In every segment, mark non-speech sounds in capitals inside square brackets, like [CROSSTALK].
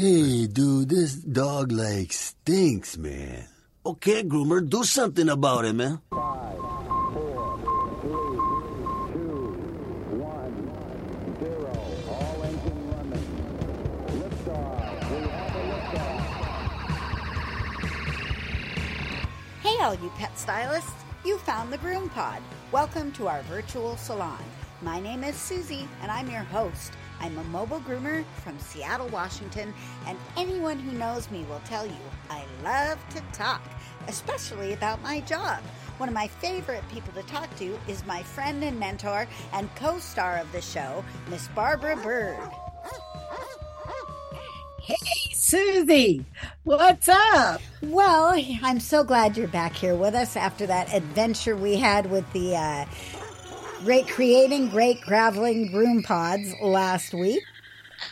Hey, dude, this dog like stinks, man. Okay, groomer, do something about it, man. Five, four, three, two, one, zero. All engine running. Liftoff. We have a liftoff. Hey, all you pet stylists! You found the Groom Pod. Welcome to our virtual salon. My name is Susie, and I'm your host. I'm a mobile groomer from Seattle, Washington, and anyone who knows me will tell you I love to talk, especially about my job. One of my favorite people to talk to is my friend and mentor and co star of the show, Miss Barbara Bird. Hey, Susie, what's up? Well, I'm so glad you're back here with us after that adventure we had with the uh, great creating great graveling broom pods last week.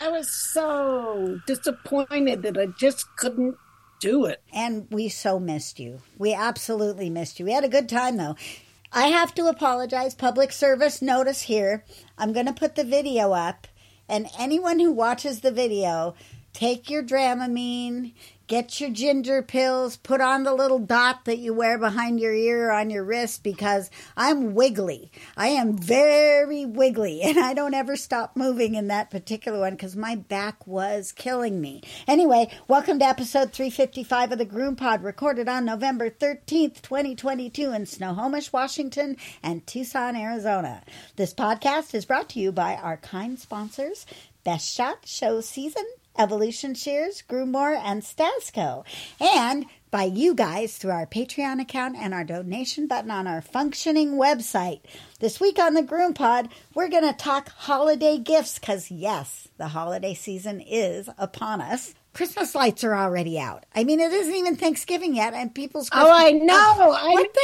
I was so disappointed that I just couldn't do it. And we so missed you. We absolutely missed you. We had a good time though. I have to apologize. Public service notice here. I'm going to put the video up, and anyone who watches the video, take your Dramamine, get your ginger pills, put on the little dot that you wear behind your ear or on your wrist because I'm wiggly. I am very wiggly [LAUGHS] and I don't ever stop moving in that particular one because my back was killing me. Anyway, welcome to episode 355 of the Groom Pod, recorded on November 13th, 2022 in Snohomish, Washington and Tucson, Arizona. This podcast is brought to you by our kind sponsors, Best Shot Show Season Evolution Shears, Groommore, and Stasco. And by you guys through our Patreon account and our donation button on our functioning website. This week on the Groom Pod, we're going to talk holiday gifts because, yes, the holiday season is upon us. Christmas lights are already out. I mean, it isn't even Thanksgiving yet, and people's. Oh, I know. I, What the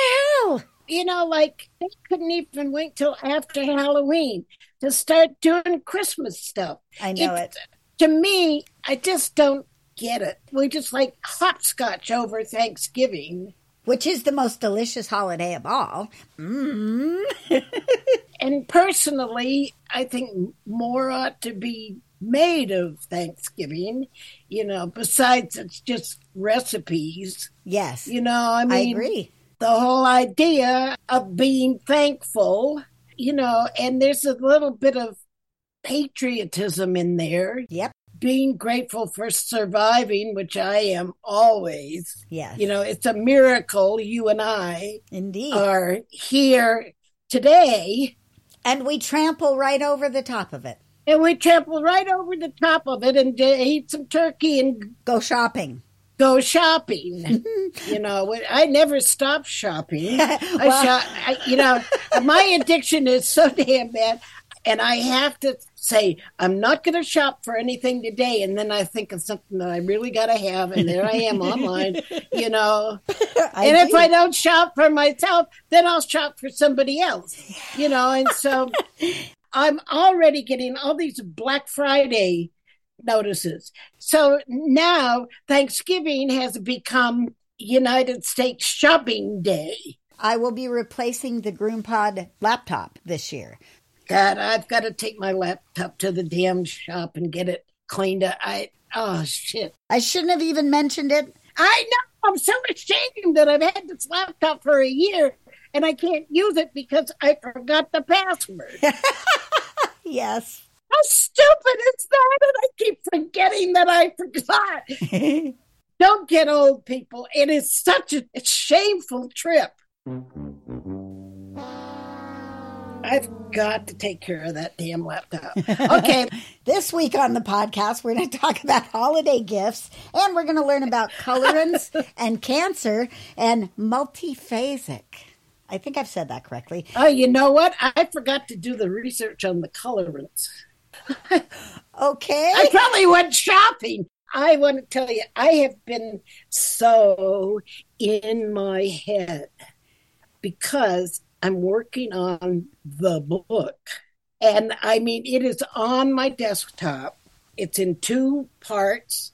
hell? you know, like they couldn't even wait till after Halloween to start doing Christmas stuff. I know it. To me, I just don't get it. We just like hopscotch over Thanksgiving. Which is the most delicious holiday of all. Mm. [LAUGHS] And personally, I think more ought to be made of Thanksgiving, you know, besides it's just recipes. yes, You know, I I mean, agree. the whole idea of being thankful, you know, and there's a little bit of patriotism in there, Yep. being grateful for surviving, which I am always. Yes. You know, it's a miracle you and I Indeed. are here today, and we trample right over the top of it. and we trample right over the top of it and eat some turkey and Go shopping. go shopping. [LAUGHS] you know, I never stop shopping. [LAUGHS] I shop, I, you know, my addiction is so [LAUGHS] damn bad, and I have to say I'm not going to shop for anything today, and then I think of something that I really got to have, and there I am online. [LAUGHS] You know, and if. I don't shop for myself, then I'll shop for somebody else. You know, and so [LAUGHS] I'm already getting all these Black Friday notices. So now Thanksgiving has become United States Shopping Day. I will be replacing the GroomPod laptop this year. God, I've got to take my laptop to the damn shop and get it cleaned up. I oh shit. I shouldn't have even mentioned it. I know. I'm so ashamed that I've had this laptop for a year and I can't use it because I forgot the password. [LAUGHS] Yes. How stupid is that? And I keep forgetting that I forgot. [LAUGHS] Don't get old, people. It is such a shameful trip. I've got to take care of that damn laptop. Okay, [LAUGHS] this week on the podcast, we're going to talk about holiday gifts and we're going to learn about colorants [LAUGHS] and cancer and multiphasic. I think I've said that correctly. oh, you know what? I forgot to do the research on the colorants. [LAUGHS] Okay. I probably went shopping. I want to tell you, I have been so in my head because I'm working on the book. And I mean, it is on my desktop. It's in two parts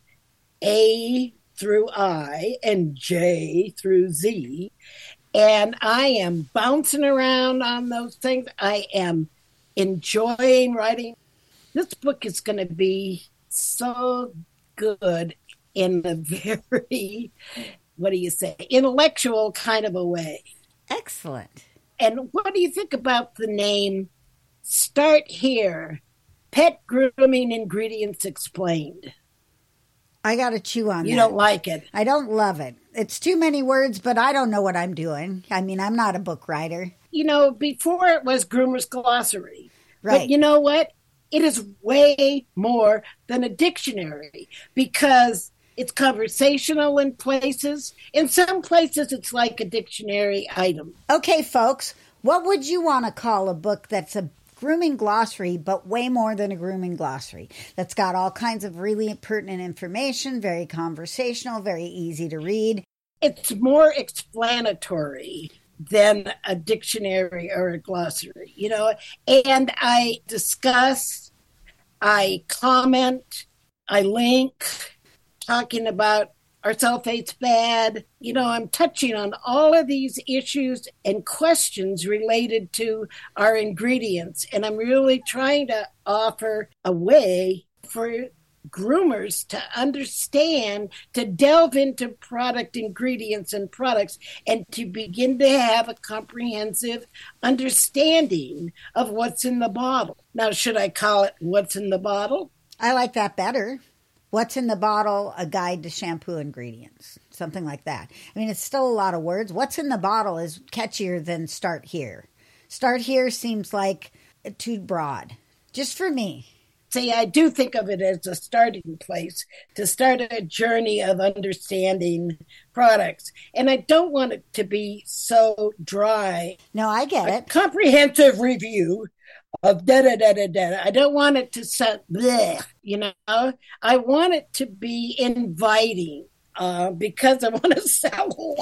A through I and J through Z. And I am bouncing around on those things. I am enjoying writing. This book is going to be so good in a [LAUGHS] very, what do you say, intellectual kind of a way. Excellent. And what do you think about the name Start Here Pet Grooming Ingredients Explained? I got to chew on that. You don't like it. I don't love it. It's too many words, but I don't know what I'm doing. I mean, I'm not a book writer. You know, before it was Groomer's Glossary. Right. But you know what? It is way more than a dictionary because it's conversational in places. In some places, it's like a dictionary item. Okay, folks, what would you want to call a book that's a grooming glossary, but way more than a grooming glossary? That's got all kinds of really pertinent information, very conversational, very easy to read. It's more explanatory than a dictionary or a glossary, you know. And I discuss, I comment, I link, talking about are sulfates bad? You know, I'm touching on all of these issues and questions related to our ingredients. And I'm really trying to offer a way for groomers to understand, to delve into product ingredients and products, and to begin to have a comprehensive understanding of what's in the bottle. Now, should I call it What's in the Bottle? I like that better. What's in the bottle? A guide to shampoo ingredients. Something like that. I mean, it's still a lot of words. What's in the bottle is catchier than start here. Start here seems like too broad. Just for me. See, I do think of it as a starting place to start a journey of understanding products. And I don't want it to be so dry. No, I get A it. comprehensive review of da da da da da. I don't want it to sound bleh, you know. I want it to be inviting uh, because I want to sell.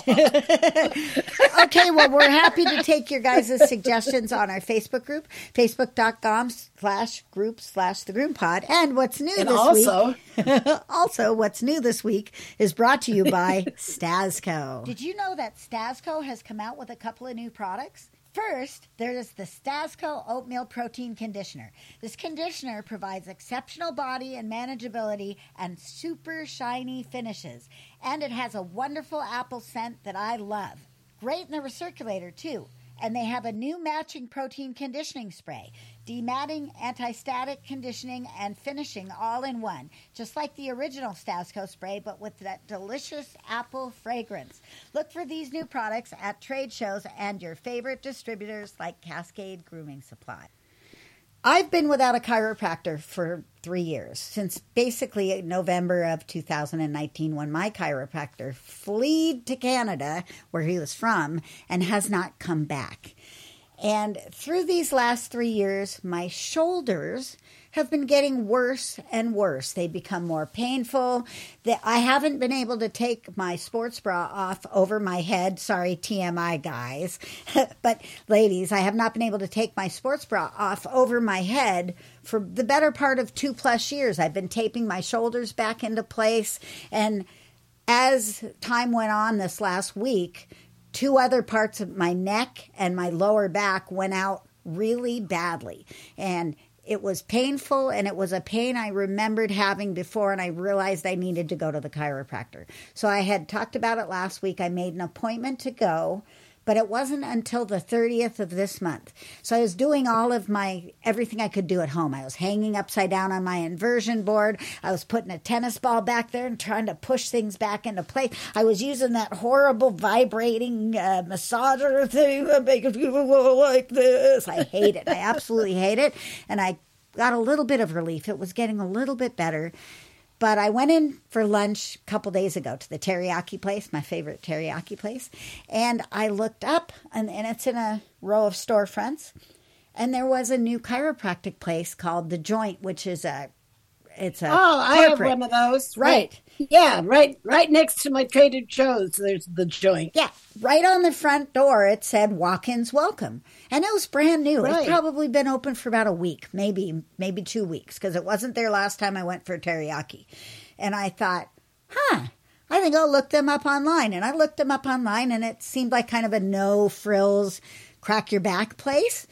okay, well, we're happy to take your guys' suggestions on our Facebook group, facebook.com slash group slash the groom pod. And what's new and this also, week, [LAUGHS] also, what's new this week is brought to you by [LAUGHS] Stasco. Did you know that Stasco has come out with a couple of new products? First, there is the Stasco Oatmeal Protein Conditioner. This conditioner provides exceptional body and manageability and super shiny finishes. And it has a wonderful apple scent that I love. Great in the recirculator, too. And they have a new matching protein conditioning spray, dematting, anti-static conditioning, and finishing all in one, just like the original Stasco spray, but with that delicious apple fragrance. Look for these new products at trade shows and your favorite distributors like Cascade Grooming Supply. I've been without a chiropractor for three years, since basically November of 2019, when my chiropractor fled to Canada, where he was from, and has not come back. And through these last three years, my shoulders have been getting worse and worse. They become more painful. I haven't been able to take my sports bra off over my head. Sorry, TMI guys. [LAUGHS] but ladies, I have not been able to take my sports bra off over my head for the better part of two plus years. I've been taping my shoulders back into place. And as time went on this last week, two other parts of my neck and my lower back went out really badly. And it was painful and it was a pain I remembered having before, and I realized I needed to go to the chiropractor. So I had talked about it last week. I made an appointment to go, but it wasn't until the 30th of this month. So I was doing all of my everything I could do at home. I was hanging upside down on my inversion board. I was putting a tennis ball back there and trying to push things back into place. I was using that horrible vibrating uh, massager thing that makes people go like this. I hate it. I absolutely hate it. And I got a little bit of relief. It was getting a little bit better. But I went in for lunch a couple days ago to the teriyaki place, my favorite teriyaki place, and I looked up, and, and it's in a row of storefronts, and there was a new chiropractic place called The Joint, which is a it's a oh, I have one of those. Right. Yeah, right, right next to my Trader Joe's. There's the joint. Yeah, right on the front door it said walk-ins welcome. And it was brand new. It's probably been open for about a week, maybe maybe 2 weeks because it wasn't there last time I went for teriyaki. And I thought, "Huh, I think I'll look them up online." And I looked them up online and it seemed like kind of a no frills crack your back place.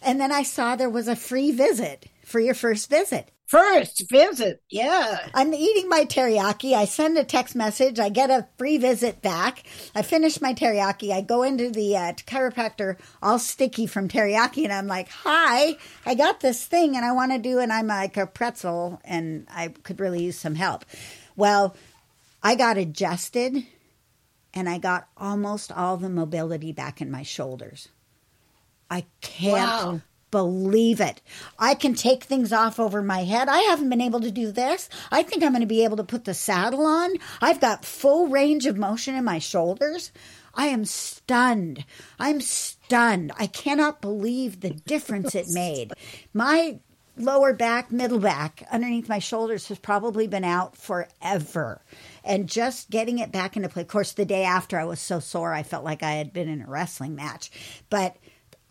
And then I saw there was a free visit for your first visit. First visit, yeah. I'm eating my teriyaki. I send a text message. I get a free visit back. I finish my teriyaki. I go into the uh, chiropractor all sticky from teriyaki, and I'm like, "Hi, I got this thing, and I want to do." And I'm like a pretzel, and I could really use some help. Well, I got adjusted, and I got almost all the mobility back in my shoulders. I can't Wow. Believe it. I can take things off over my head. I haven't been able to do this. I think I'm going to be able to put the saddle on. I've got full range of motion in my shoulders. I am stunned. I'm stunned. I cannot believe the difference it made. My lower back, middle back, underneath my shoulders has probably been out forever. And just getting it back into play. Of course, the day after I was so sore, I felt like I had been in a wrestling match. But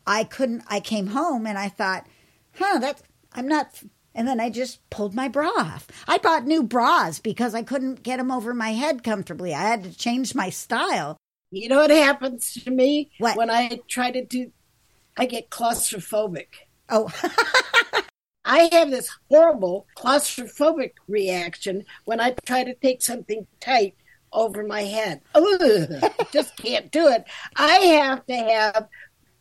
I couldn't, I came home and I thought, huh, that's, I'm not, and then I just pulled my bra off. I bought new bras because I couldn't get them over my head comfortably. I had to change my style. You know what happens to me What? when I try to do? I get claustrophobic. Oh, [LAUGHS] I have this horrible claustrophobic reaction when I try to take something tight over my head. Ugh, just can't do it. I have to have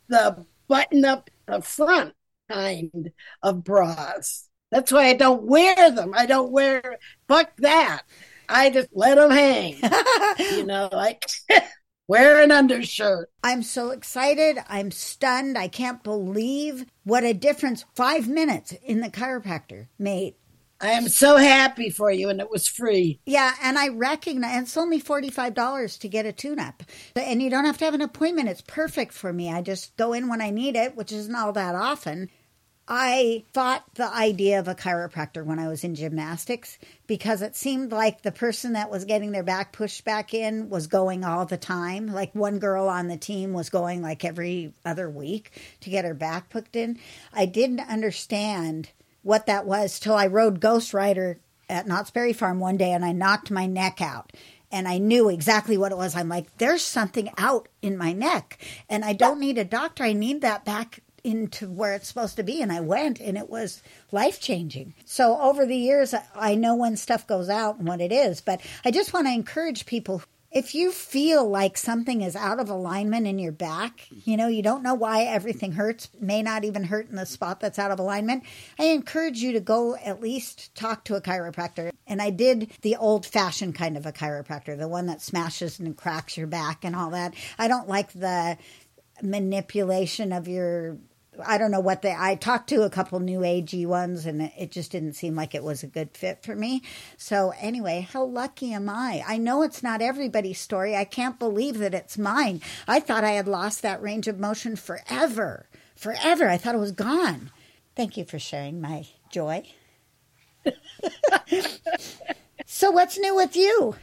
the button up the front kind of bras. That's why I don't wear them. I don't wear, fuck that. I just let them hang. [LAUGHS] you know, like [LAUGHS] wear an undershirt. I'm so excited. I'm stunned. I can't believe what a difference five minutes in the chiropractor made. I am so happy for you, and it was free. Yeah, and I recognize it's only $45 to get a tune up. And you don't have to have an appointment. It's perfect for me. I just go in when I need it, which isn't all that often. I fought the idea of a chiropractor when I was in gymnastics because it seemed like the person that was getting their back pushed back in was going all the time. Like one girl on the team was going like every other week to get her back put in. I didn't understand what that was till I rode Ghost Rider at Knott's Berry Farm one day and I knocked my neck out. And I knew exactly what it was. I'm like, there's something out in my neck. And I don't need a doctor. I need that back into where it's supposed to be. And I went and it was life changing. So over the years, I- know when stuff goes out and what it is. But I just want to encourage people if you feel like something is out of alignment in your back, you know, you don't know why everything hurts, may not even hurt in the spot that's out of alignment, I encourage you to go at least talk to a chiropractor. And I did the old fashioned kind of a chiropractor, the one that smashes and cracks your back and all that. I don't like the manipulation of your I don't know what they I talked to a couple new agey ones and it- just didn't seem like it was a good fit for me. So anyway, how lucky am I? I know it's not everybody's story. I can't believe that it's mine. I thought I had lost that range of motion forever. Forever. I thought it was gone. Thank you for sharing my joy. [LAUGHS] so what's new with you?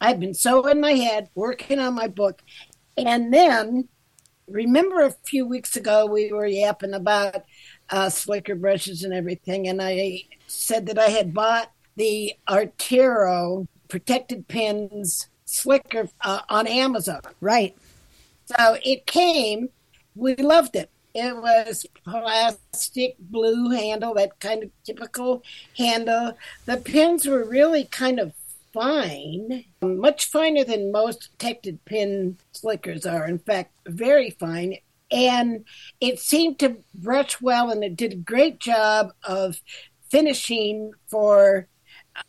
I've been so in my head working on my book. And then, remember a few weeks ago, we were yapping about uh, slicker brushes and everything. And I said that I had bought the Artero protected pins slicker uh, on Amazon. Right. So it came. We loved it. It was plastic blue handle, that kind of typical handle. The pins were really kind of fine, much finer than most protected pin slickers are. In fact, very fine. And it seemed to brush well, and it did a great job of finishing for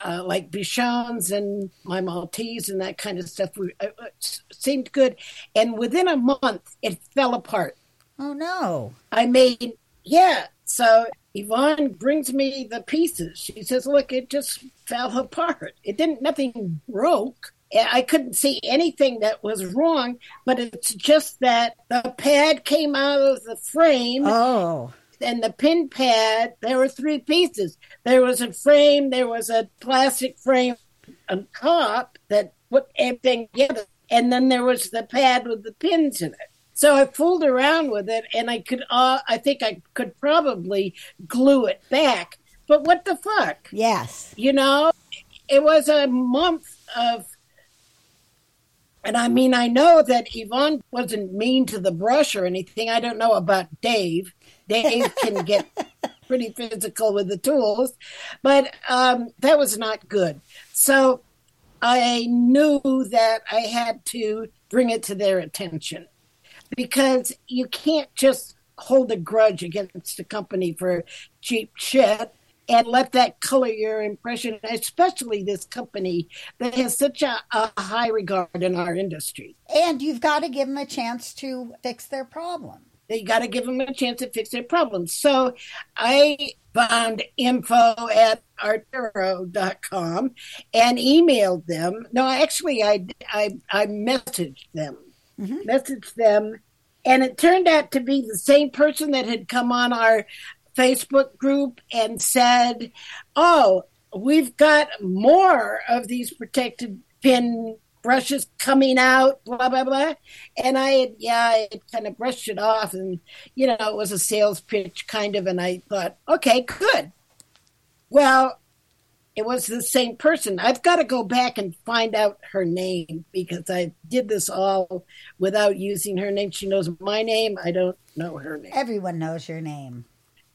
uh, like Bichons and my Maltese and that kind of stuff. We, uh, it seemed good. And within a month, it fell apart. Oh no. I made, yeah. So Yvonne brings me the pieces. She says, look, it just fell apart. It didn't, nothing broke. I couldn't see anything that was wrong, but it's just that the pad came out of the frame Oh. and the pin pad, there were three pieces. There was a frame, there was a plastic frame on top that put everything together, and then there was the pad with the pins in it. So I fooled around with it, and I could, uh, I think I could probably glue it back. But what the fuck? Yes. You know, it was a month of, and I mean, I know that Yvonne wasn't mean to the brush or anything. I don't know about Dave. Dave [LAUGHS] can get pretty physical with the tools, but um, that was not good. So I knew that I had to bring it to their attention because you can't just hold a grudge against a company for cheap shit and let that color your impression, especially this company that has such a, a high regard in our industry. And you've got to give them a chance to fix their problem. You got to give them a chance to fix their problems. So I found info at artero.com and emailed them. No, actually, I, I, I messaged them, Mhm. messaged them, and it turned out to be the same person that had come on our Facebook group and said, "Oh, we've got more of these protected pin brushes coming out." Blah blah blah. And I yeah, I kind of brushed it off, and you know, it was a sales pitch kind of, and I thought, okay, good. Well, it was the same person. I've got to go back and find out her name because I did this all without using her name. She knows my name. I don't know her name. Everyone knows your name.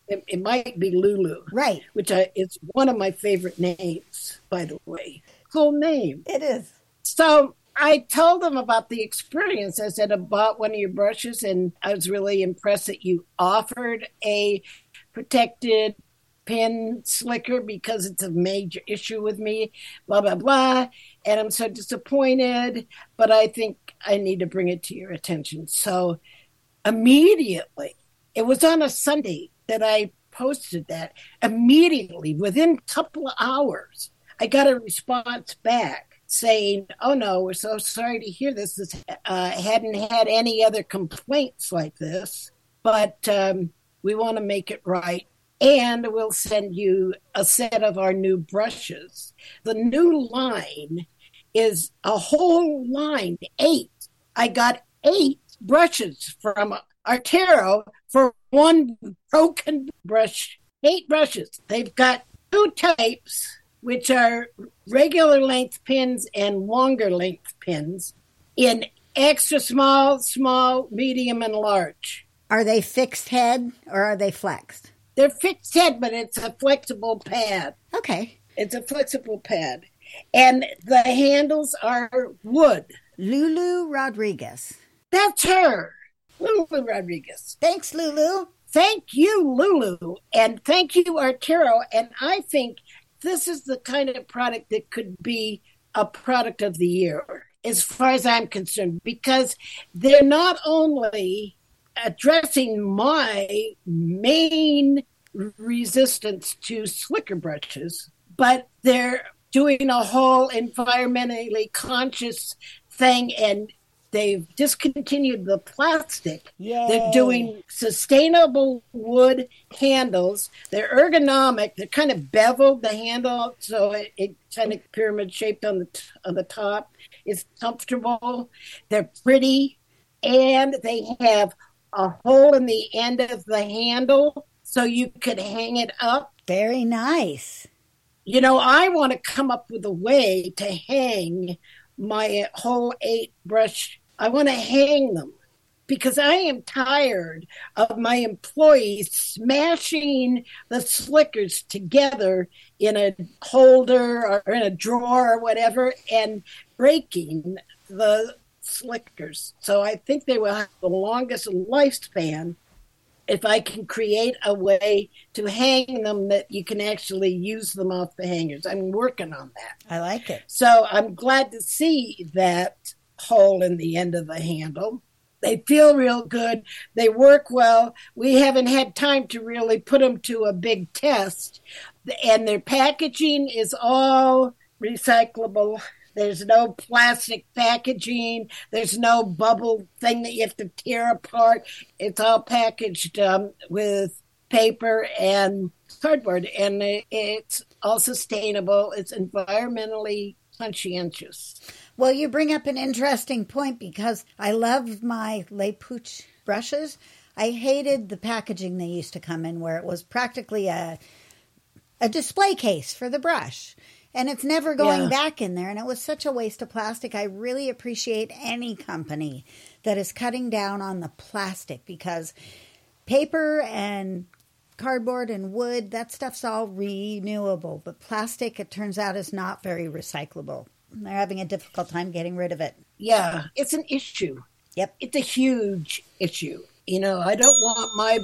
It, it might be Lulu, Right. which I, it's one of my favorite names, by the way. Cool name. It is. So I told them about the experience. I said, I bought one of your brushes and I was really impressed that you offered a protected pin slicker because it's a major issue with me, blah, blah, blah. And I'm so disappointed, but I think I need to bring it to your attention. So immediately, it was on a Sunday that I posted that. Immediately, within a couple of hours, I got a response back saying, "Oh no, we're so sorry to hear this. This uh, hadn't had any other complaints like this, but um, we want to make it right, and we'll send you a set of our new brushes. The new line is a whole line, eight. I got eight brushes from Artero for one broken brush. Eight brushes. They've got two types, which are regular length pins and longer length pins in extra small, small, medium, and large. Are they fixed head or are they flexed? They're fixed head, but it's a flexible pad. Okay. It's a flexible pad. And the handles are wood. Lulu Rodriguez. That's her, Lulu Rodriguez. Thanks, Lulu. Thank you, Lulu. And thank you, Artero. And I think this is the kind of product that could be a product of the year, as far as I'm concerned, because they're not only addressing my main resistance to slicker brushes, but they're doing a whole environmentally conscious thing and they've discontinued the plastic. Yay. They're doing sustainable wood handles. They're ergonomic. They're kind of beveled the handle, so it, it kind of pyramid shaped on the t- on the top. It's comfortable. They're pretty, and they have a hole in the end of the handle so you could hang it up. Very nice. You know, I want to come up with a way to hang my whole eight brush. I want to hang them because I am tired of my employees smashing the slickers together in a holder or in a drawer or whatever and breaking the slickers. So I think they will have the longest lifespan if I can create a way to hang them that you can actually use them off the hangers. I'm working on that. I like it. So I'm glad to see that hole in the end of the handle. They feel real good. They work well. We haven't had time to really put them to a big test. And their packaging is all recyclable. There's no plastic packaging. There's no bubble thing that you have to tear apart. It's all packaged um, with paper and cardboard, and it- it's all sustainable. It's environmentally conscientious. Well, you bring up an interesting point because I love my Le Pooch brushes. I hated the packaging they used to come in where it was practically a a display case for the brush. And it's never going Yeah. back in there and it was such a waste of plastic. I really appreciate any company that is cutting down on the plastic because paper and cardboard and wood, that stuff's all renewable. But plastic, it turns out, is not very recyclable. They're having a difficult time getting rid of it. Yeah, it's an issue. Yep. It's a huge issue. You know, I don't want my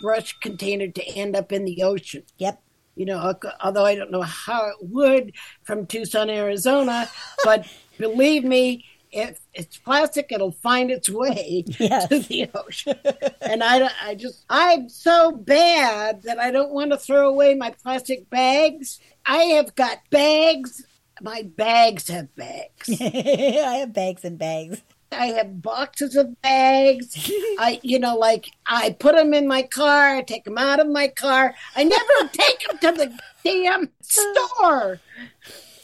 brush container to end up in the ocean. Yep. You know, although I don't know how it would from Tucson, Arizona, [LAUGHS] but believe me, if it's plastic, it'll find its way [LAUGHS] Yes. to the ocean. and I, I just, I'm so bad that I don't want to throw away my plastic bags. I have got bags. My bags have bags. [LAUGHS] I have bags and bags. I have boxes of bags. I, you know, like I put them in my car, I take them out of my car. I never [LAUGHS] take them to the damn store.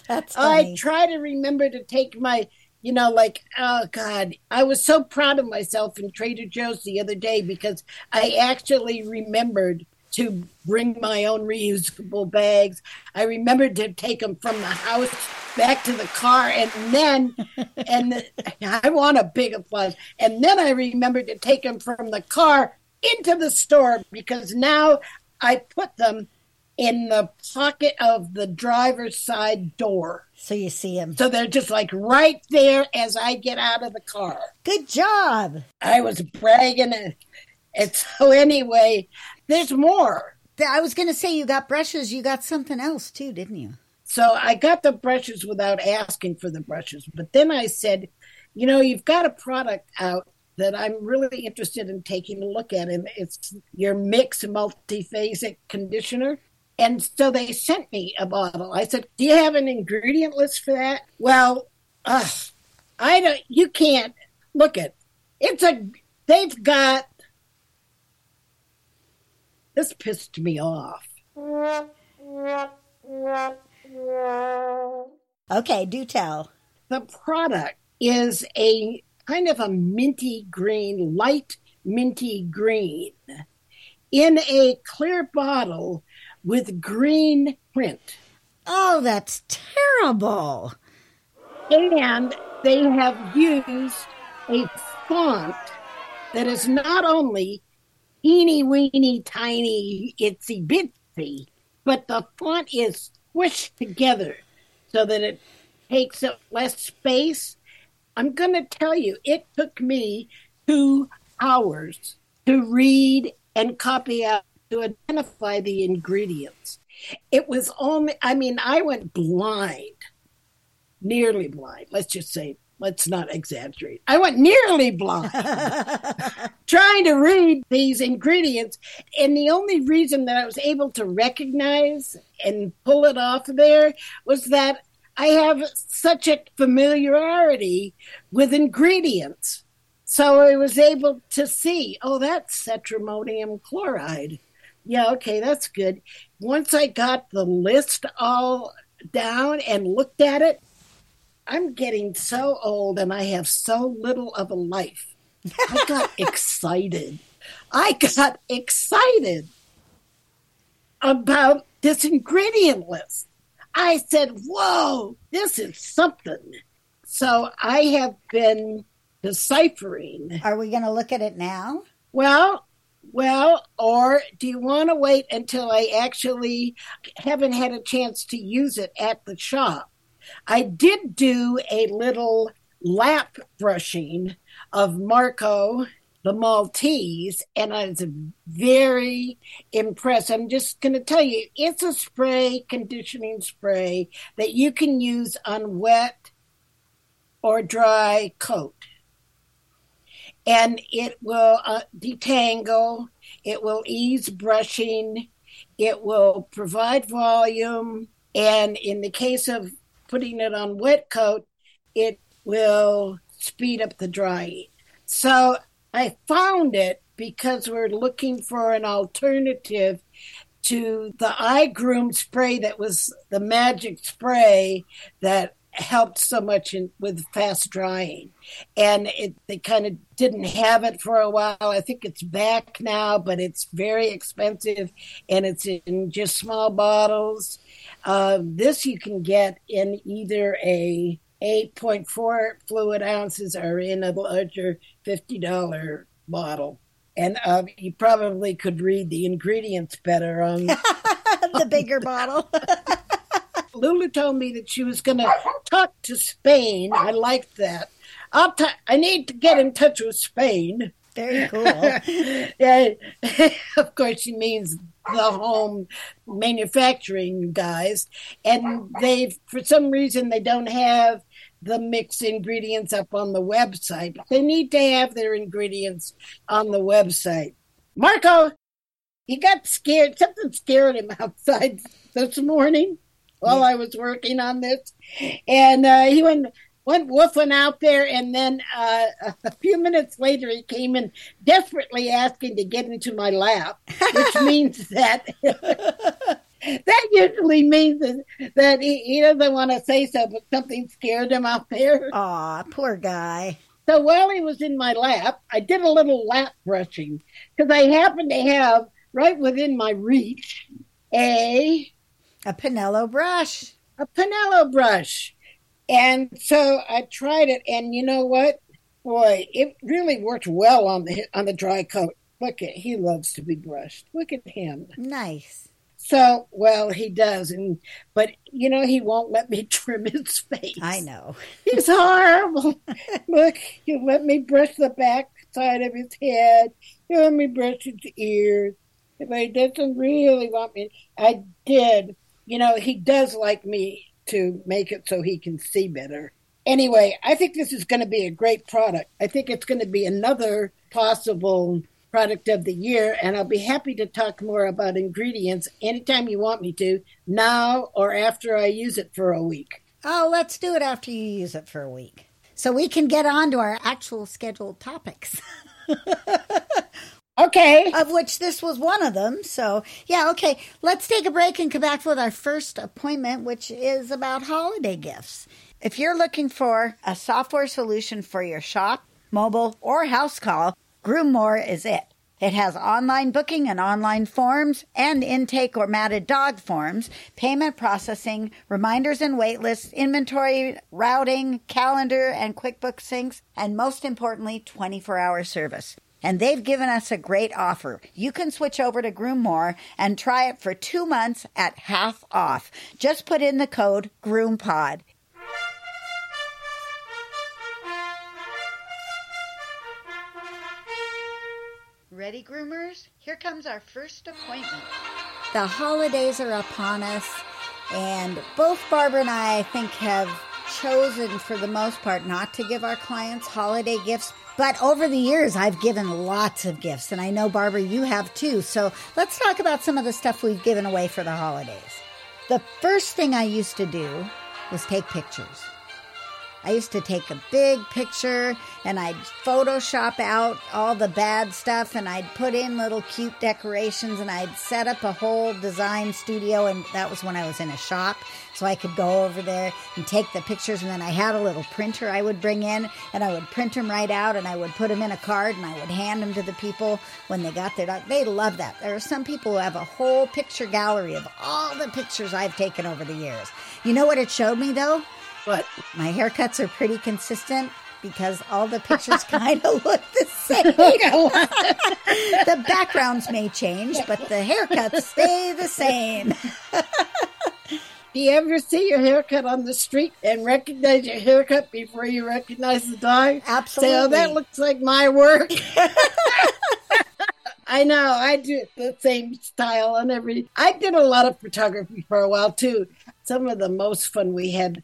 That's I try to remember to take my, you know, like, oh God, I was so proud of myself in Trader Joe's the other day because I actually remembered to bring my own reusable bags. I remembered to take them from the house back to the car and then, [LAUGHS] and I want a big applause. And then I remembered to take them from the car into the store because now I put them in the pocket of the driver's side door. so you see them. So they're just like right there as I get out of the car. Good job. I was bragging. Uh, And, so, [LAUGHS] anyway, there's more. I was going to say you got brushes. You got something else too, didn't you? So I got the brushes without asking for the brushes. But then I said, you know, you've got a product out that I'm really interested in taking a look at, and it's your Mix Multiphasic Conditioner. And so they sent me a bottle. I said, "Do you have an ingredient list for that?" Well, uh, I don't. You can't look at. It's a. They've got. This pissed me off. Okay, do tell. the product is a kind of a minty green, light minty green, in a clear bottle with green print. Oh, that's terrible. And they have used a font that is not only teeny weeny tiny itsy bitsy, but the font is squished together so that it takes up less space. I'm going to tell you, it took me two hours to read and copy out to identify the ingredients. It was only, I mean, I went blind, nearly blind. Let's just say, let's not exaggerate. I went nearly blind [LAUGHS] trying to read these ingredients. And the only reason that I was able to recognize and pull it off there was that I have such a familiarity with ingredients. So I was able to see, oh, that's cetrimonium chloride. Yeah, okay, that's good. Once I got the list all down and looked at it, I'm getting so old and I have so little of a life. I got [LAUGHS] excited. I got excited about this ingredient list. I said, whoa, this is something. So I have been deciphering. Are we going to look at it now? Well, well, or do you want to wait until I actually haven't had a chance to use it at the shop? I did do a little lap brushing of Marco the Maltese, and I was very impressed. I'm just going to tell you, it's a spray, conditioning spray that you can use on wet or dry coat. And it will uh, detangle, it will ease brushing, it will provide volume, and in the case of putting it on wet coat, it will speed up the drying. So I found it because we're looking for an alternative to the iGroom spray that was the magic spray that helped so much in, with fast drying. And it they kind of didn't have it for a while. I think it's back now but it's very expensive and it's in just small bottles uh, this you can get in either a 8.4 fluid ounces or in a larger $50 bottle And uh, you probably could read the ingredients better on. [LAUGHS] the bigger bottle. [LAUGHS] Lulu told me that she was going to talk to Spain. I liked that. I'll t- I need to get in touch with Spain. Very cool. [LAUGHS] yeah, of course, she means the home manufacturing guys, and they, for some reason, they don't have the mixed ingredients up on the website. But they need to have their ingredients on the website. Marco, he got scared. Something scared him [LAUGHS] outside this morning while I was working on this, and uh, he went went woofing out there, and then uh, a few minutes later, he came in desperately asking to get into my lap, which [LAUGHS] means that [LAUGHS] that usually means that, that he, he doesn't want to say so, but something scared him out there. Aw, poor guy. So while he was in my lap, I did a little lap brushing because I happened to have right within my reach a A Pinello brush. a Pinello brush. And so I tried it, and you know what? Boy, it really worked well on the on the dry coat. Look at he loves to be brushed. Look at him. Nice. So well he does, and but you know he won't let me [LAUGHS] trim his face. I know. He's horrible. [LAUGHS] Look, you let me brush the back side of his head. You let me brush his ears. If he doesn't really want me, I did. You know, he does like me to make it so he can see better. Anyway, I think this is going to be a great product. I think it's going to be another possible product of the year, and I'll be happy to talk more about ingredients anytime you want me to, now or after I use it for a week. Oh, let's do it after you use it for a week. So we can get on to our actual scheduled topics, [LAUGHS] Okay. of which this was one of them. So, yeah, okay. Let's take a break and come back with our first appointment, which is about holiday gifts. If you're looking for a software solution for your shop, mobile, or house call, Groommore is it. It has online booking and online forms and intake or matted dog forms, payment processing, reminders and wait lists, inventory, routing, calendar, and QuickBooks syncs, and most importantly, 24 hour service. And they've given us a great offer. You can switch over to Groommore and try it for two months at half off. Just put in the code GroomPod. Ready, groomers? Here comes our first appointment. The holidays are upon us, and both Barbara and I, I think, have chosen for the most part not to give our clients holiday gifts. But over the years, I've given lots of gifts, and I know, Barbara, you have too. So let's talk about some of the stuff we've given away for the holidays. The first thing I used to do was take pictures. I used to take a big picture and I'd Photoshop out all the bad stuff and I'd put in little cute decorations and I'd set up a whole design studio. And that was when I was in a shop. So I could go over there and take the pictures. And then I had a little printer I would bring in and I would print them right out and I would put them in a card and I would hand them to the people when they got their. They love that. There are some people who have a whole picture gallery of all the pictures I've taken over the years. You know what it showed me though? But My haircuts are pretty consistent because all the pictures [LAUGHS] kind of look the same. [LAUGHS] the backgrounds may change, but the haircuts stay the same. [LAUGHS] do you ever see your haircut on the street and recognize your haircut before you recognize the? Say, oh, Absolutely. that looks like my work. I know. I do the same style on every. I did a lot of photography for a while too. Some of the most fun we had.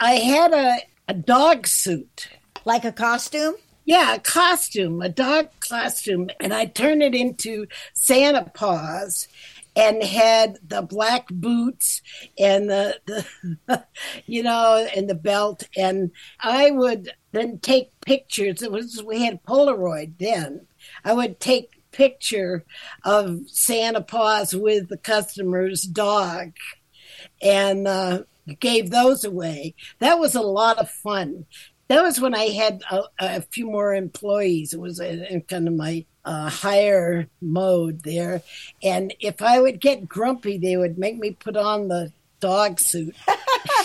I had a, a dog suit. Like a costume? Yeah, a costume, a dog costume, and I turned it into Santa paws and had the black boots and the, the [LAUGHS] you know and the belt. And I would then take pictures. It was we had Polaroid then. I would take picture of Santa paws with the customer's dog. And uh, gave those away. That was a lot of fun. That was when I had a, a few more employees. It was in, in kind of my uh, higher mode there. And if I would get grumpy, they would make me put on the dog suit.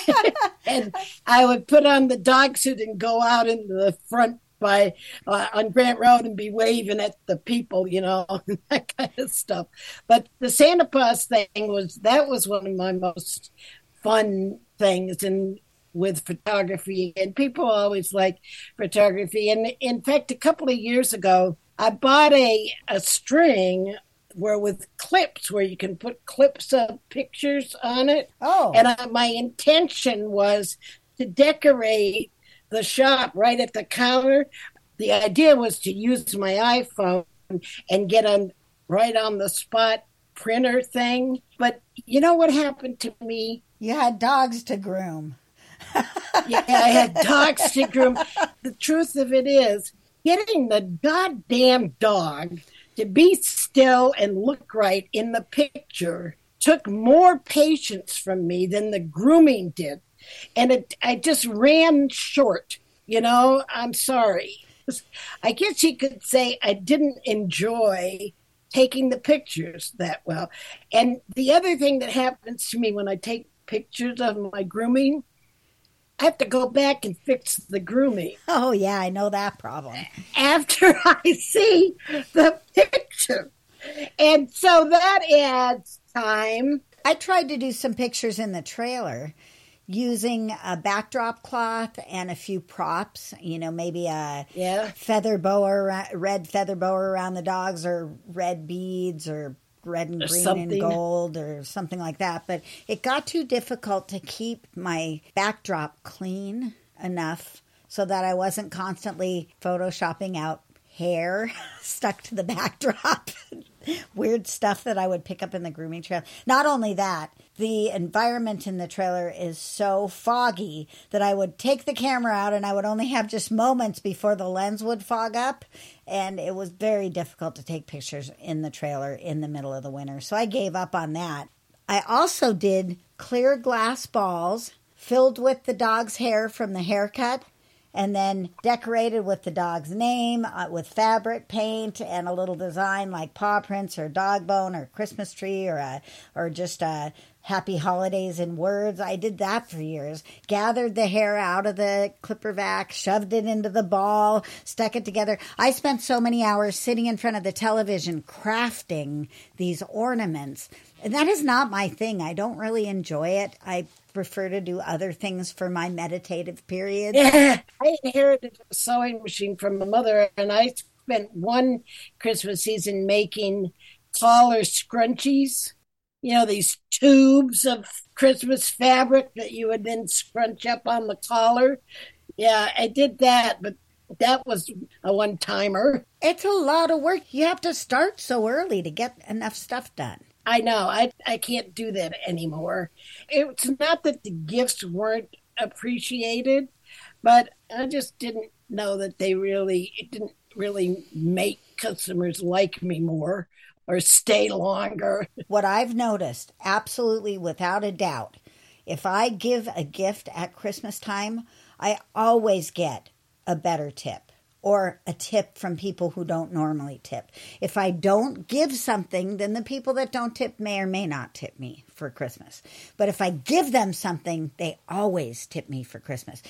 [LAUGHS] and I would put on the dog suit and go out into the front by uh, on Grant Road and be waving at the people, you know, [LAUGHS] that kind of stuff. But the Santa Claus thing was that was one of my most fun things, and with photography, and people always like photography. And in fact, a couple of years ago, I bought a a string where with clips where you can put clips of pictures on it. Oh. And I, my intention was to decorate the shop right at the counter. The idea was to use my iPhone and get a right on the spot printer thing. But you know what happened to me? You had dogs to groom. [LAUGHS] Yeah, I had dogs to groom. The truth of it is, getting the goddamn dog to be still and look right in the picture took more patience from me than the grooming did. And it, I just ran short. You know, I'm sorry. I guess you could say I didn't enjoy taking the pictures that well. And the other thing that happens to me when I take pictures of my grooming, I have to go back and fix the grooming Oh, yeah, I know that problem. after [LAUGHS] I see the picture. And so that adds time. I tried to do some pictures in the trailer using a backdrop cloth and a few props, you know, maybe a Yeah. feather boa, red feather boa around the dogs, or red beads, or red and Or green and gold, or something like that. But it got too difficult to keep my backdrop clean enough so that I wasn't constantly photoshopping out hair [LAUGHS] stuck to the [LAUGHS] backdrop. Weird stuff that I would pick up in the grooming trail. Not only that, the environment in the trailer is so foggy that I would take the camera out and I would only have just moments before the lens would fog up. And it was very difficult to take pictures in the trailer in the middle of the winter. So I gave up on that. I also did clear glass balls filled with the dog's hair from the haircut and then decorated with the dog's name uh, with fabric paint and a little design like paw prints or dog bone or Christmas tree or a, or just a happy holidays in words. I did that for years. Gathered the hair out of the clipper vac, shoved it into the ball, stuck it together. I spent so many hours sitting in front of the television crafting these ornaments. And that is not my thing. I don't really enjoy it. I prefer to do other things for my meditative periods. [LAUGHS] Yeah. I inherited a sewing machine from my mother, and I spent one Christmas season making collar scrunchies. You know, these tubes of Christmas fabric that you would then scrunch up on the collar. Yeah, I did that, but that was a one timer. It's a lot of work. You have to start so early to get enough stuff done. I know. I I can't do that anymore. It's not that the gifts weren't appreciated, but I just didn't know that they really it didn't really make customers like me more or stay longer. [LAUGHS] What I've noticed, absolutely without a doubt, if I give a gift at Christmas time, I always get a better tip or a tip from people who don't normally tip. If I don't give something, then the people that don't tip may or may not tip me for Christmas. But if I give them something, they always tip me for Christmas.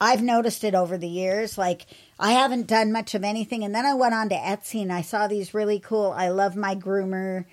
I've noticed it over the years. Like, I haven't done much of anything. And then I went on to Etsy and I saw these really cool, I love my groomer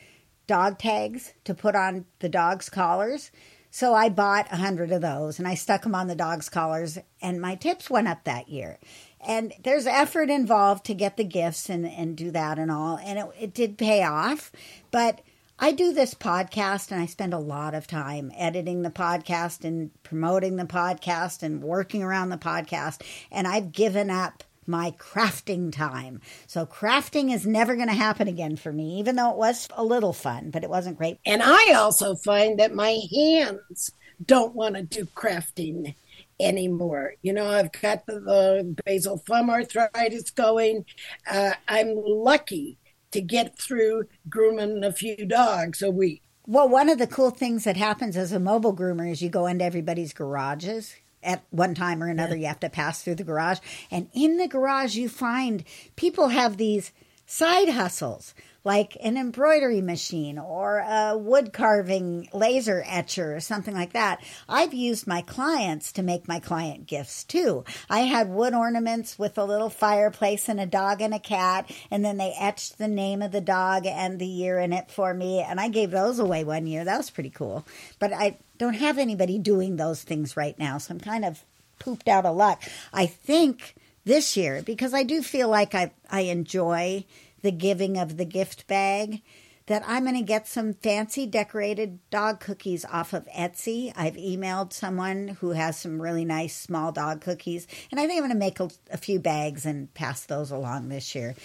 dog tags to put on the dog's collars. So I bought a hundred of those and I stuck them on the dog's collars, and my tips went up that year. And there's effort involved to get the gifts and, and do that and all. And it, it did pay off. But I do this podcast and I spend a lot of time editing the podcast and promoting the podcast and working around the podcast. And I've given up my crafting time. So crafting is never going to happen again for me, even though it was a little fun, but it wasn't great. And I also find that my hands don't want to do crafting anymore. You know, I've got the, the basal thumb arthritis going. Uh, I'm lucky to get through grooming a few dogs a week. Well, one of the cool things that happens as a mobile groomer is you go into everybody's garages. At one time or another, you have to pass through the garage. And in the garage, you find people have these side hustles like an embroidery machine or a wood carving laser etcher or something like that. I've used my clients to make my client gifts too. I had wood ornaments with a little fireplace and a dog and a cat, and then they etched the name of the dog and the year in it for me, and I gave those away one year. That was pretty cool. But I don't have anybody doing those things right now, so I'm kind of pooped out of luck. I think this year, because I do feel like I, I enjoy the giving of the gift bag that I'm going to get some fancy decorated dog cookies off of Etsy. I've emailed someone who has some really nice small dog cookies, and I think I'm going to make a, a few bags and pass those along this year.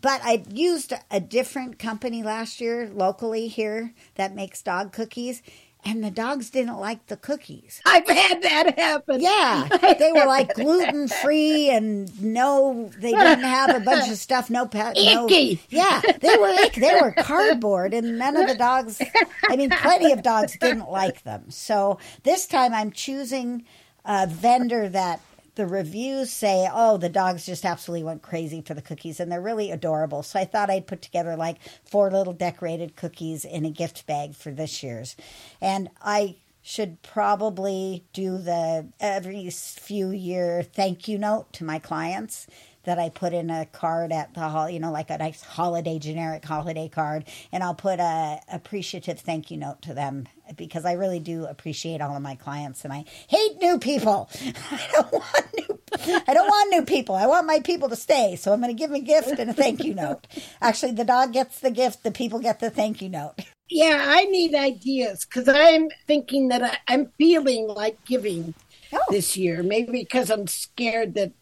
But I used a different company last year locally here that makes dog cookies, and the dogs didn't like the cookies. [LAUGHS] I've had that happen. Yeah, they were like gluten free and no, they didn't have a bunch of stuff. No pet, no. Icky. Yeah, they were ick. They were cardboard, and none of the dogs. I mean, plenty of dogs didn't like them. So this time, I'm choosing a vendor that the reviews say, oh, the dogs just absolutely went crazy for the cookies, and they're really adorable. So I thought I'd put together like four little decorated cookies in a gift bag for this year's. And I should probably do the every few year thank you note to my clients that I put in a card at the hall, you know, like a nice holiday generic holiday card, and I'll put a appreciative thank you note to them because I really do appreciate all of my clients, and I hate new people. [LAUGHS] I don't want new. I don't want new people. I want my people to stay. So I'm going to give them a gift and a thank you note. Actually, the dog gets the gift. The people get the thank you note. Yeah, I need ideas because I'm thinking that I, I'm feeling like giving Oh. this year. Maybe because I'm scared that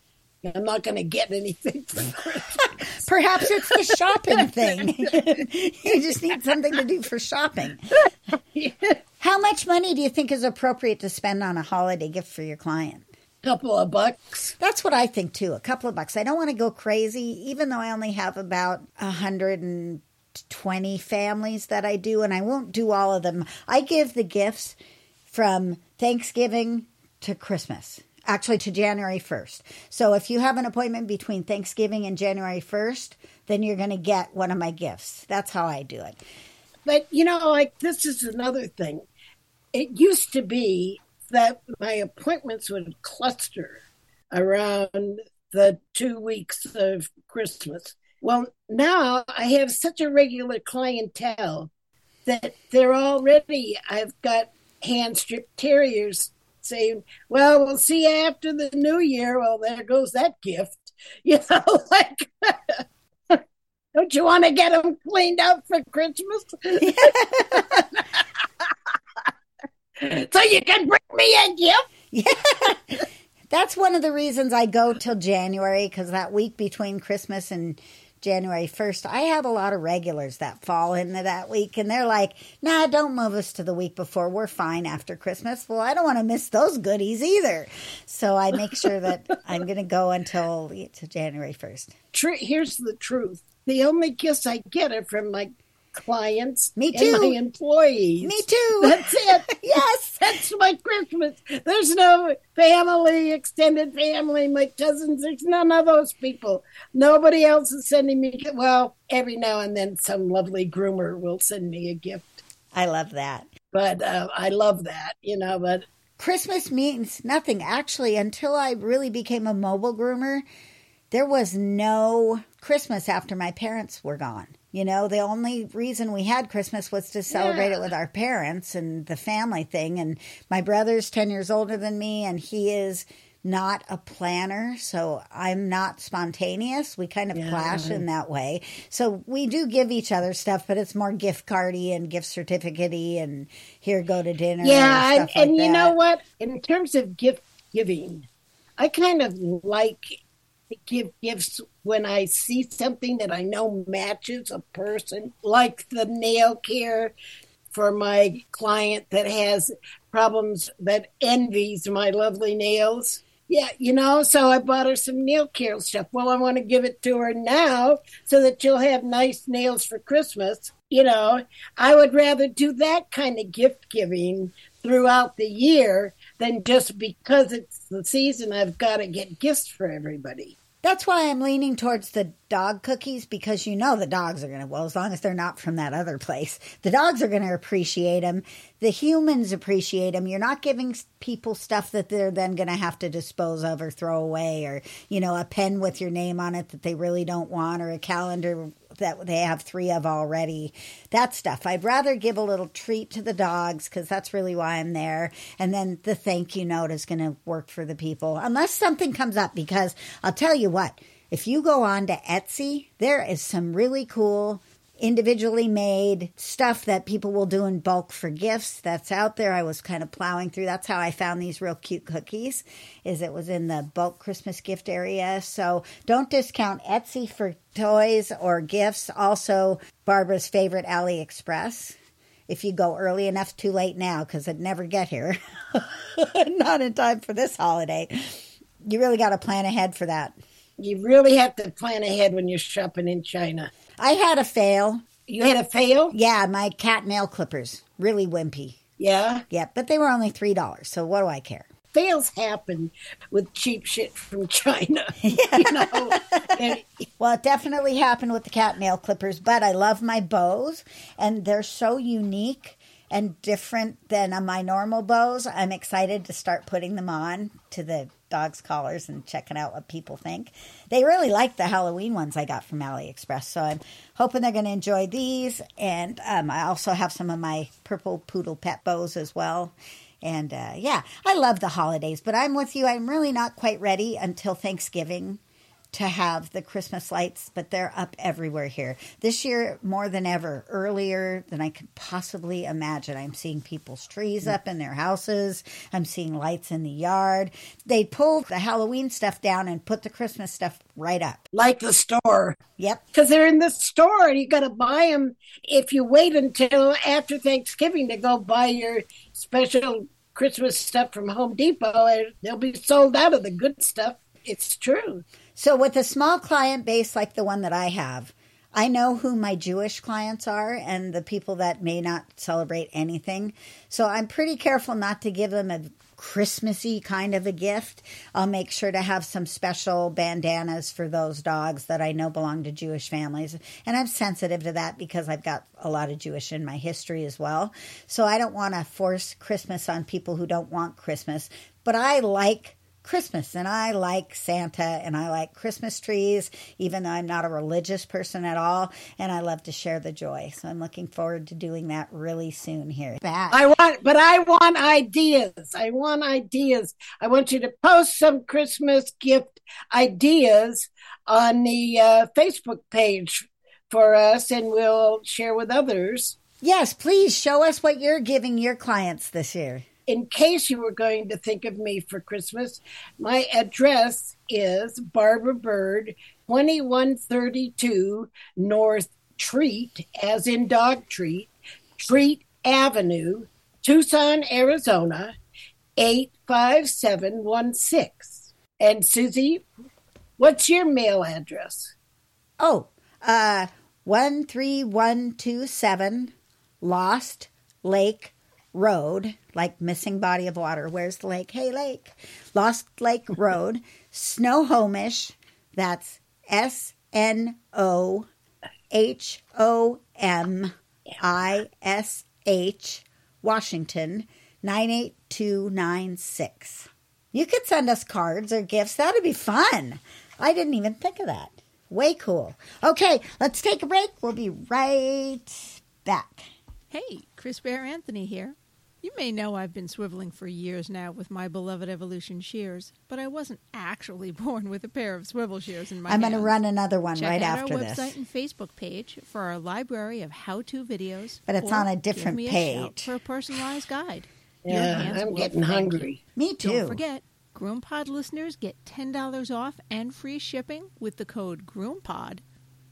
I'm not going to get anything. for [LAUGHS] Perhaps it's the shopping thing. [LAUGHS] you just need something to do for shopping. [LAUGHS] How much money do you think is appropriate to spend on a holiday gift for your client? A couple of bucks. That's what I think too. A couple of bucks. I don't want to go crazy, even though I only have about a hundred and twenty families that I do, and I won't do all of them. I give the gifts from Thanksgiving to Christmas. Actually, to January 1st. So, if you have an appointment between Thanksgiving and January 1st, then you're going to get one of my gifts. That's how I do it. But you know, like this is another thing. It used to be that my appointments would cluster around the two weeks of Christmas. Well, now I have such a regular clientele that they're already, I've got hand stripped terriers saying, Well, we'll see after the new year. Well, there goes that gift. [LAUGHS] You know, like, [LAUGHS] don't you want to get them cleaned up for Christmas? [LAUGHS] so you can bring me a gift? Yeah. That's one of the reasons I go till January because that week between Christmas and January 1st, I have a lot of regulars that fall into that week and they're like, nah, don't move us to the week before. We're fine after Christmas. Well, I don't want to miss those goodies either. So I make sure that [LAUGHS] I'm going to go until to January 1st. Here's the truth the only gifts I get are from my clients Me and too. my employees. Me too. [LAUGHS] That's it. [LAUGHS] yes. That's my Christmas. There's no family, extended family, my cousins. There's none of those people. Nobody else is sending me. Well, every now and then, some lovely groomer will send me a gift. I love that. But uh, I love that, you know. But Christmas means nothing. Actually, until I really became a mobile groomer, there was no Christmas after my parents were gone. You know, the only reason we had Christmas was to celebrate it with our parents and the family thing. And my brother's 10 years older than me, and he is not a planner, so I'm not spontaneous. We kind of Yeah. clash in that way. So we do give each other stuff, but it's more gift cardy and gift certificate and here go to dinner. yeah, and, and, like and you that. know what? In terms of gift giving, I kind of like to give gifts when I see something that I know matches a person, like the nail care for my client that has problems that envies my lovely nails. Yeah, you know, so I bought her some nail care stuff. Well, I want to give it to her now so that she'll have nice nails for Christmas. You know, I would rather do that kind of gift giving throughout the year than just because it's the season I've got to get gifts for everybody. That's why I'm leaning towards the dog cookies because you know the dogs are going to, well, as long as they're not from that other place, the dogs are going to appreciate them. The humans appreciate them. You're not giving people stuff that they're then going to have to dispose of or throw away or, you know, a pen with your name on it that they really don't want or a calendar that they have three of already. That stuff. I'd rather give a little treat to the dogs because that's really why I'm there. And then the thank you note is going to work for the people, unless something comes up. Because I'll tell you what, if you go on to Etsy, there is some really cool individually made stuff that people will do in bulk for gifts that's out there. I was kind of plowing through. That's how i found these real cute cookies is it was in the bulk christmas gift area. So don't discount etsy for toys or gifts. Also barbara's favorite aliexpress. If you go early enough too late now because it'd never get here. [LAUGHS] Not in time for this holiday. You really got to plan ahead for that You really have to plan ahead when you're shopping in China. i had a fail You had a fail? yeah my cat nail clippers really wimpy Yeah. Yeah, but they were only three dollars. So what do I care? Fails happen with cheap shit from China. [LAUGHS] you know? And Well, it definitely happened with the cat nail clippers, but I love my bows, and they're so unique and different than my normal bows. I'm excited to start putting them on to the dogs' collars and checking out what people think. They really like the Halloween ones I got from AliExpress, so I'm hoping they're going to enjoy these. And um, I also have some of my purple poodle pet bows as well. And uh, yeah, I love the holidays, but I'm with you. I'm really not quite ready until Thanksgiving to have the Christmas lights, but they're up everywhere here. This year, more than ever, earlier than I could possibly imagine. I'm seeing people's trees mm. up in their houses. I'm seeing lights in the yard. They pulled the Halloween stuff down and put the Christmas stuff right up. like the store. Yep. Because they're in the store and you got to buy them. If you wait until after Thanksgiving to go buy your special Christmas stuff from Home Depot, they'll be sold out of the good stuff. It's true. So, with a small client base like the one that I have, I know who my Jewish clients are and the people that may not celebrate anything. So, I'm pretty careful not to give them a Christmassy kind of a gift. I'll make sure to have some special bandanas for those dogs that I know belong to Jewish families. And I'm sensitive to that because I've got a lot of Jewish in my history as well. So, I don't want to force Christmas on people who don't want Christmas. But I like Christmas and I like Santa and I like Christmas trees, even though I'm not a religious person at all. And I love to share the joy. So I'm looking forward to doing that really soon here. Back. I want, but I want ideas. I want ideas. I want you to post some Christmas gift ideas on the uh, Facebook page for us, and we'll share with others. yes, please show us what you're giving your clients this year. In case you were going to think of me for Christmas, my address is Barbara Bird, 2132 North Treat, as in dog treat, Treat Avenue, Tucson, Arizona, 85716. And Susie, what's your mail address? Oh, uh, 13127 Lost Lake Road, like missing body of water. Where's the lake? Hey, lake. Lost Lake [LAUGHS] Road, Snohomish. That's S N O H O M I S H, Washington, 98296. You could send us cards or gifts. That'd be fun. I didn't even think of that. Way cool. Okay, let's take a break. We'll be right back. Hey, Chris Bear Anthony here. You may know I've been swiveling for years now with my beloved Evolution shears, but I wasn't actually [LAUGHS] born with a pair of swivel shears in my I'm going to run another one Check right out after our this. website and Facebook page for our library of how-to videos. But it's on a different give different me shout page. for a personalized guide. Your Yeah, hands I'm will getting thank you. hungry. Me too. Don't forget, GroomPod listeners get $10 off and free shipping with the code GroomPod.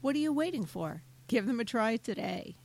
What are you waiting for? Give them a try today.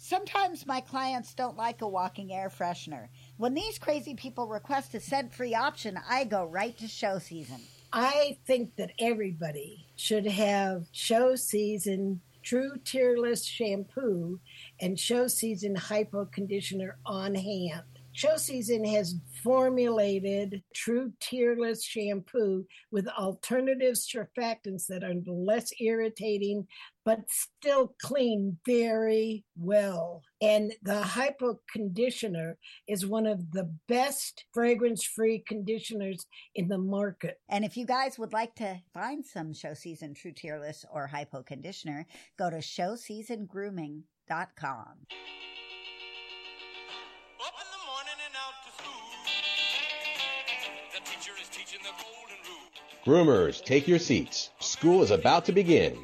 Sometimes my clients don't like a walking air freshener. When these crazy people request a scent free option, I go right to show season. I think that everybody should have show season true tearless shampoo and show season hypo conditioner on hand Show Season has formulated true tearless shampoo with alternative surfactants that are less irritating but still clean very well. And the Hypo Conditioner is one of the best fragrance free conditioners in the market. And if you guys would like to find some Show Season True Tearless or Hypo Conditioner, go to showseasongrooming.com. Up in the morning and out to school. The teacher is teaching the golden rule. Groomers, take your seats. School is about to begin.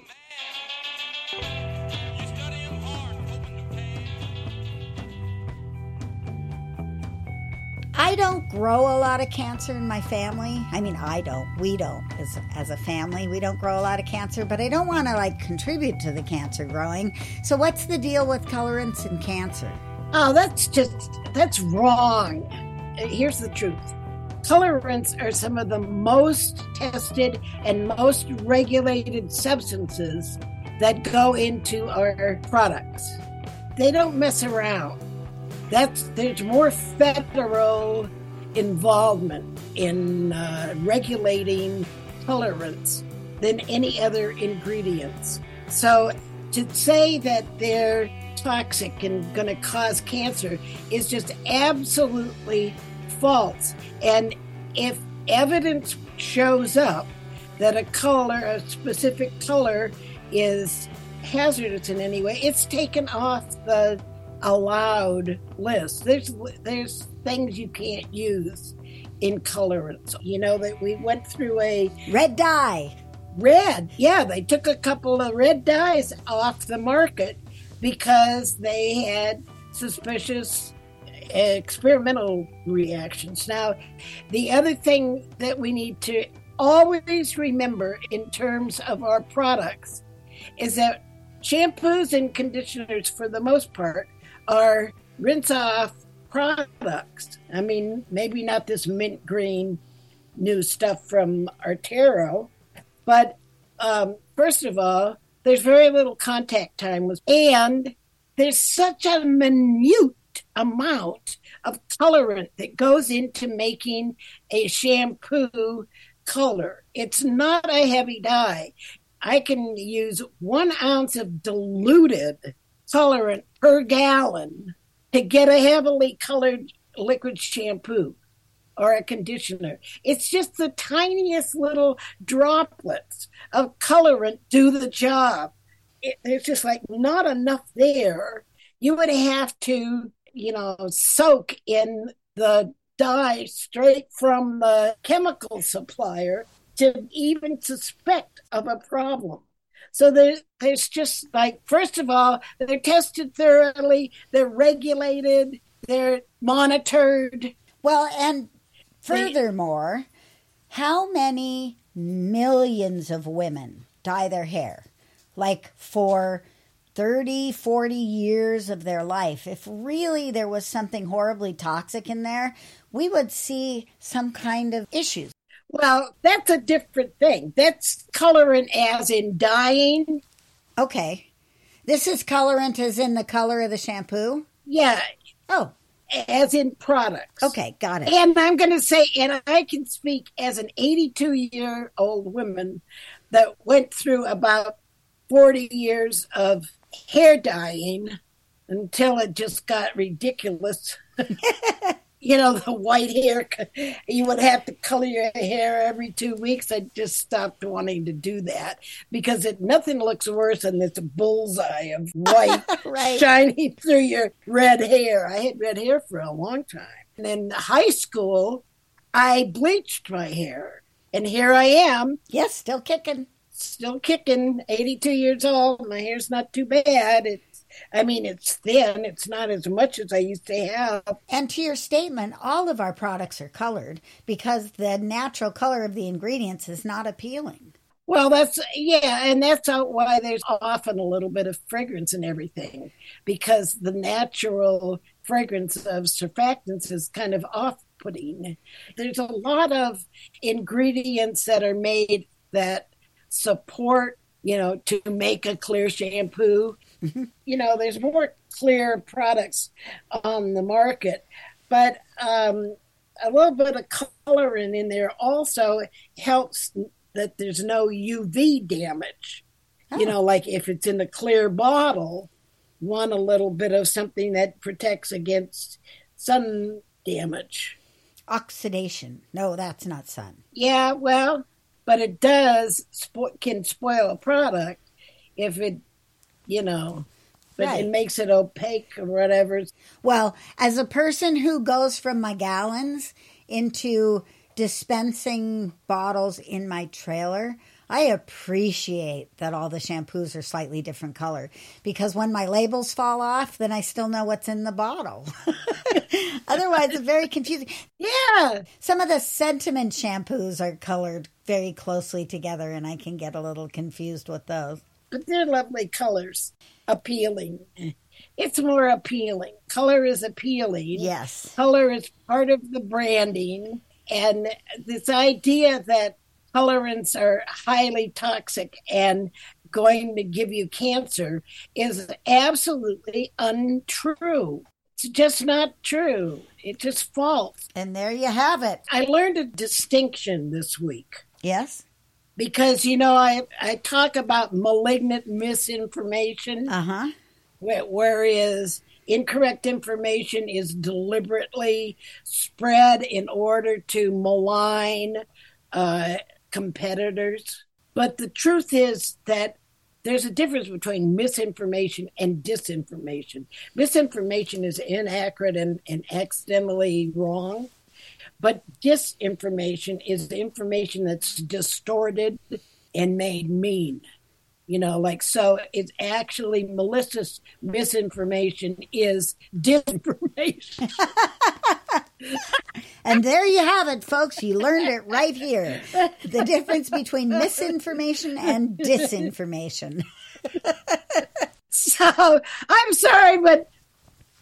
I don't grow a lot of cancer in my family. I mean, I don't. We don't. As, as a family, we don't grow a lot of cancer, but I don't want to like contribute to the cancer growing. So, what's the deal with colorants and cancer? Oh, that's just, that's wrong. Here's the truth colorants are some of the most tested and most regulated substances that go into our products. They don't mess around. That's there's more federal involvement in uh, regulating colorants than any other ingredients. So to say that they're toxic and going to cause cancer is just absolutely false. And if evidence shows up that a color, a specific color, is hazardous in any way, it's taken off the allowed list. There's there's things you can't use in colorants. You know that we went through a Red dye. red. Yeah, they took a couple of red dyes off the market because they had suspicious experimental reactions. Now, the other thing that we need to always remember in terms of our products is that shampoos and conditioners, for the most part, are rinse off products. I mean, maybe not this mint green new stuff from Artero, but um, first of all, there's very little contact time with, and there's such a minute amount of colorant that goes into making a shampoo color. It's not a heavy dye. I can use one ounce of diluted colorant per gallon to get a heavily colored liquid shampoo or a conditioner. It's just the tiniest little droplets of colorant do the job. It, there's just like not enough there. You would have to, you know, soak in the dye straight from the chemical supplier to even suspect of a problem. So there's, there's just like, first of all, they're tested thoroughly, they're regulated, they're monitored. Well, and furthermore, how many millions of women dye their hair? Like for 30, 40 years of their life. If really there was something horribly toxic in there, we would see some kind of issues. Well, that's a different thing. That's colorant as in dyeing. Okay. This is colorant as in the color of the shampoo? Yeah, Oh, as in products. okay, got it. And I'm going to say, and I can speak as an 82 year old woman that went through about 40 years of hair dyeing until it just got ridiculous. [LAUGHS] you know, [LAUGHS] the white hair, you would have to color your hair every two weeks. I just stopped wanting to do that because it nothing looks worse than this bullseye of [LAUGHS] white Right. shining through your red hair. I had red hair for a long time. And in high school, I bleached my hair. And here I am, Yes, still kicking. still kicking, 82 years old. My hair's not too bad. It's, I mean, it's thin. It's not as much as I used to have. And to your statement, all of our products are colored because the natural color of the ingredients is not appealing. Well, that's yeah, and that's why there's often a little bit of fragrance in everything because the natural fragrance of surfactants is kind of off-putting. There's a lot of ingredients that are made that support, you know, to make a clear shampoo. [LAUGHS] you know, there's more clear products on the market, but um, a little bit of coloring in there also helps that there's no UV damage. You Oh. know, like if it's in a clear bottle, want a little bit of something that protects against sun damage. Oxidation. No, that's not sun. Yeah, well, but it does spo- can spoil a product if it, you know, but Right. it makes it opaque or whatever. Well, as a person who goes from my gallons into dispensing bottles in my trailer, I appreciate that all the shampoos are slightly different color because when my labels fall off, then I still know what's in the bottle. [LAUGHS] Otherwise, it's very confusing. Yeah, Some of the sentiment shampoos are colored very closely together, and I can get a little confused with those. But they're lovely colors, appealing. It's more appealing. Color is appealing. Yes. color is part of the branding and this idea that colorants are highly toxic and going to give you cancer is absolutely untrue it's just not true it's just false And there you have it. i learned a distinction this week Yes. Because you know i, I talk about malignant misinformation Uh huh. Wh- whereas incorrect information is deliberately spread in order to malign uh, competitors. But the truth is that there's a difference between misinformation and disinformation. Misinformation is inaccurate and, and accidentally wrong, but disinformation is information that's distorted and made mean. You know, like so it's actually malicious misinformation is disinformation. [LAUGHS] And there you have it, folks. You learned it right here. The difference between misinformation and disinformation. [LAUGHS] so I'm sorry, but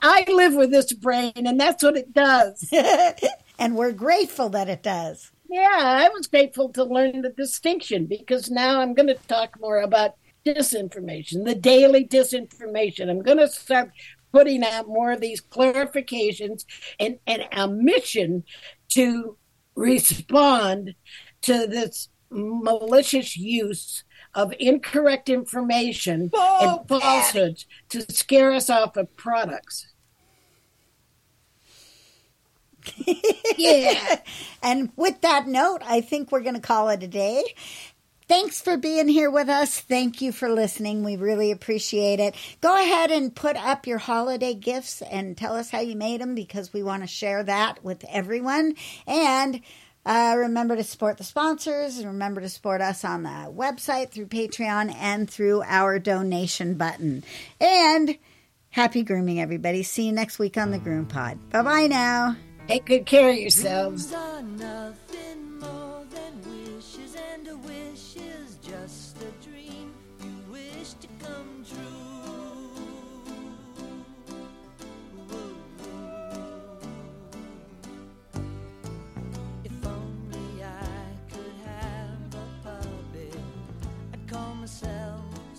I live with this brain and that's what it does. [LAUGHS] and we're grateful that it does. Yeah, I was grateful to learn the distinction because now I'm going to talk more about disinformation, the daily disinformation. I'm going to start putting out more of these clarifications and, and a mission to respond to this malicious use of incorrect information and falsehoods to scare us off of products. Yeah. [LAUGHS] And with that note, I think we're going to call it a day. Thanks for being here with us. Thank you for listening. We really appreciate it. Go ahead and put up your holiday gifts and tell us how you made them because we want to share that with everyone. And uh, remember to support the sponsors and remember to support us on the website through Patreon and through our donation button. And happy grooming, everybody. See you next week on the Groom Pod. Bye bye now. Take good care of yourselves.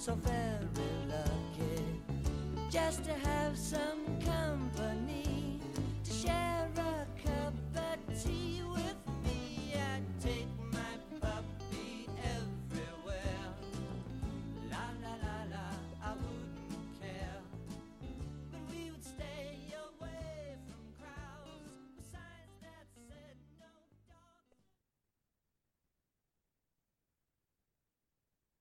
So very lucky. Just to have some tree